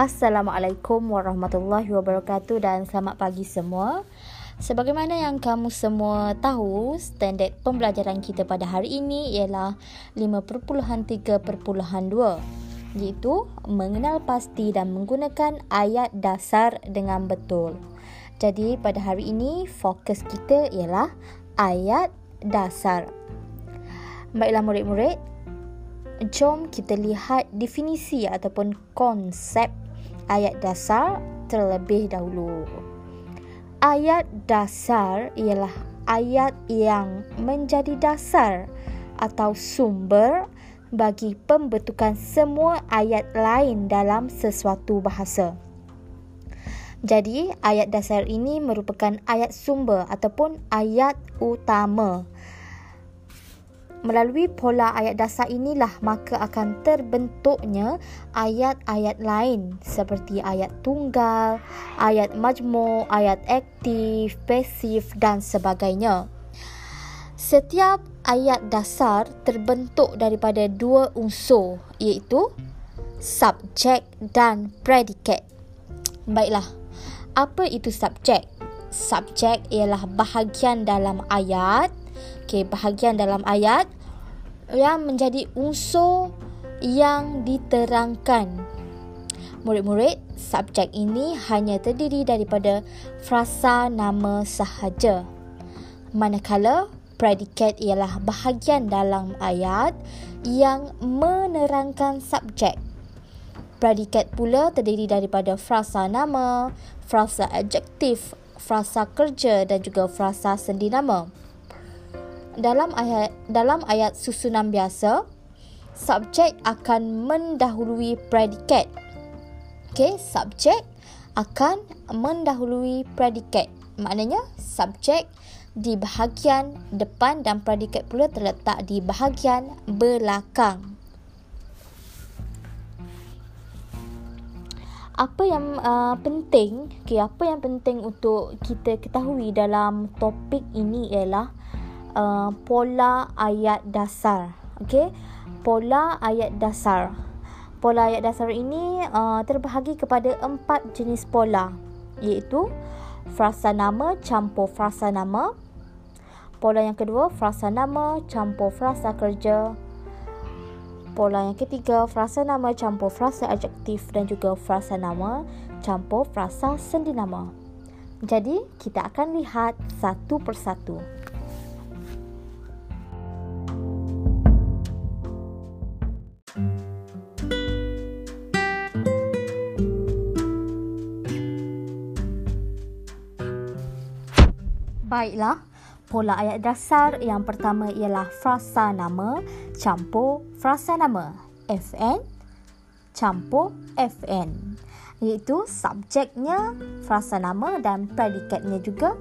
Assalamualaikum warahmatullahi wabarakatuh dan selamat pagi semua. Sebagaimana yang kamu semua tahu, standard pembelajaran kita pada hari ini ialah 5.3.2 iaitu mengenal pasti dan menggunakan ayat dasar dengan betul. Jadi pada hari ini fokus kita ialah ayat dasar. Baiklah murid-murid, jom kita lihat definisi ataupun konsep ayat dasar terlebih dahulu. Ayat dasar ialah ayat yang menjadi dasar atau sumber bagi pembentukan semua ayat lain dalam sesuatu bahasa. Jadi, ayat dasar ini merupakan ayat sumber ataupun ayat utama Melalui pola ayat dasar inilah maka akan terbentuknya ayat-ayat lain seperti ayat tunggal, ayat majmuk, ayat aktif, pasif dan sebagainya. Setiap ayat dasar terbentuk daripada dua unsur iaitu subjek dan predikat. Baiklah, apa itu subjek? Subjek ialah bahagian dalam ayat Okey, bahagian dalam ayat yang menjadi unsur yang diterangkan. Murid-murid, subjek ini hanya terdiri daripada frasa nama sahaja. Manakala predikat ialah bahagian dalam ayat yang menerangkan subjek. Predikat pula terdiri daripada frasa nama, frasa adjektif, frasa kerja dan juga frasa sendi nama dalam ayat dalam ayat susunan biasa subjek akan mendahului predikat. Okey, subjek akan mendahului predikat. Maknanya subjek di bahagian depan dan predikat pula terletak di bahagian belakang. Apa yang uh, penting, okay, apa yang penting untuk kita ketahui dalam topik ini ialah uh, pola ayat dasar. Okey, pola ayat dasar. Pola ayat dasar ini uh, terbahagi kepada empat jenis pola, iaitu frasa nama campur frasa nama. Pola yang kedua, frasa nama campur frasa kerja. Pola yang ketiga, frasa nama campur frasa adjektif dan juga frasa nama campur frasa sendi nama. Jadi, kita akan lihat satu persatu. Baiklah, pola ayat dasar yang pertama ialah frasa nama campur frasa nama. FN campur FN. Iaitu subjeknya frasa nama dan predikatnya juga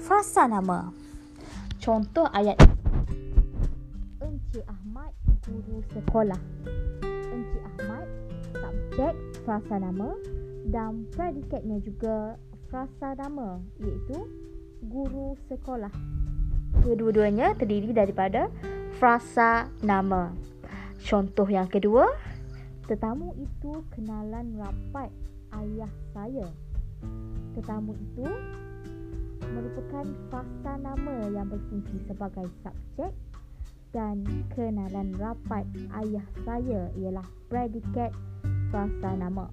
frasa nama. Contoh ayat Encik Ahmad guru sekolah. Encik Ahmad subjek frasa nama dan predikatnya juga frasa nama iaitu guru sekolah. Kedua-duanya terdiri daripada frasa nama. Contoh yang kedua, tetamu itu kenalan rapat ayah saya. Tetamu itu merupakan frasa nama yang berfungsi sebagai subjek dan kenalan rapat ayah saya ialah predikat frasa nama.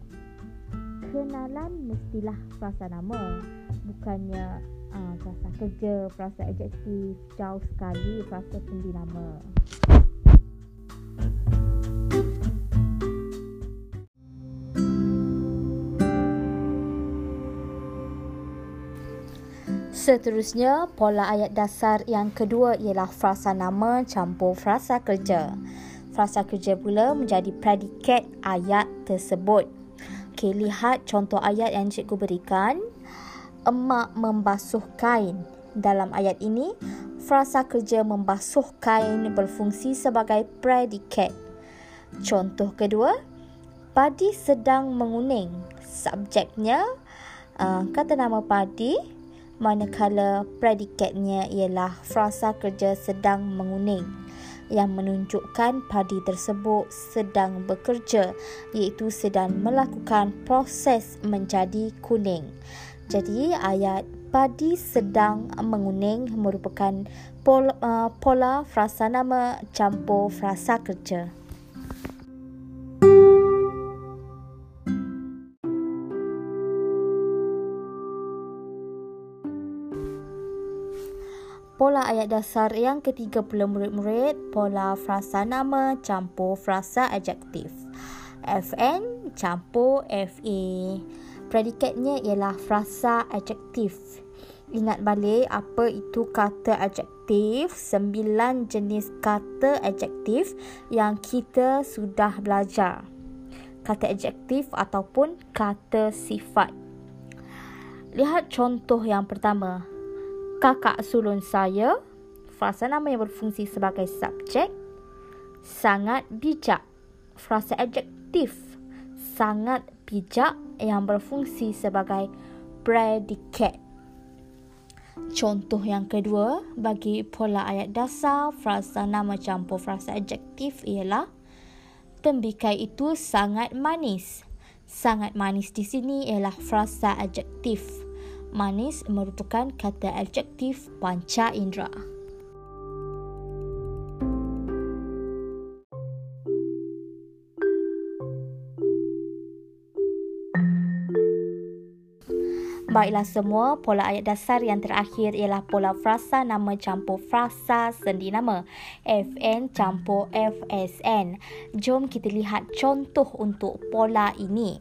Kenalan mestilah frasa nama, bukannya uh, frasa kerja, frasa adjektif, jauh sekali frasa sendi nama. Seterusnya, pola ayat dasar yang kedua ialah frasa nama campur frasa kerja. Frasa kerja pula menjadi predikat ayat tersebut. Okey, lihat contoh ayat yang cikgu berikan emak membasuh kain. Dalam ayat ini, frasa kerja membasuh kain berfungsi sebagai predikat. Contoh kedua, padi sedang menguning. Subjeknya uh, kata nama padi manakala predikatnya ialah frasa kerja sedang menguning yang menunjukkan padi tersebut sedang bekerja iaitu sedang melakukan proses menjadi kuning. Jadi ayat padi sedang menguning merupakan pola, uh, pola frasa nama campur frasa kerja. Pola ayat dasar yang ketiga pula murid-murid, pola frasa nama campur frasa adjektif. FN campur FA. Predikatnya ialah frasa adjektif. Ingat balik apa itu kata adjektif, sembilan jenis kata adjektif yang kita sudah belajar. Kata adjektif ataupun kata sifat. Lihat contoh yang pertama kakak sulung saya, frasa nama yang berfungsi sebagai subjek, sangat bijak. Frasa adjektif, sangat bijak yang berfungsi sebagai predikat. Contoh yang kedua, bagi pola ayat dasar, frasa nama campur frasa adjektif ialah Tembikai itu sangat manis. Sangat manis di sini ialah frasa adjektif manis merupakan kata adjektif panca indera. Baiklah semua, pola ayat dasar yang terakhir ialah pola frasa nama campur frasa sendi nama. FN campur FSN. Jom kita lihat contoh untuk pola ini.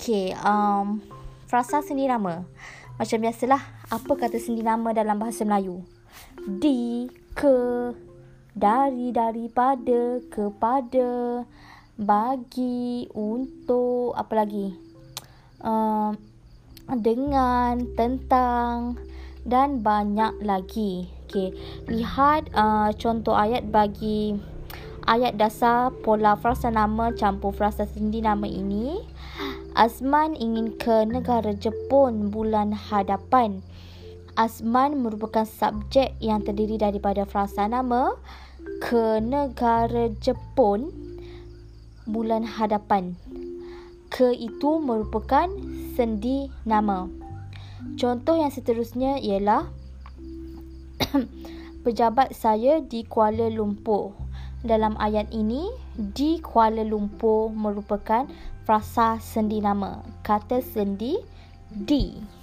Okay, um, frasa sendi nama. Macam biasalah, apa kata sendi nama dalam bahasa Melayu? Di, ke, dari, daripada, kepada, bagi, untuk, apa lagi? Uh, dengan, tentang dan banyak lagi. Okay. Lihat uh, contoh ayat bagi ayat dasar pola frasa nama campur frasa sendi nama ini. Azman ingin ke negara Jepun bulan hadapan. Azman merupakan subjek yang terdiri daripada frasa nama ke negara Jepun bulan hadapan. Ke itu merupakan sendi nama. Contoh yang seterusnya ialah pejabat saya di Kuala Lumpur. Dalam ayat ini, di Kuala Lumpur merupakan frasa sendi nama. Kata sendi di.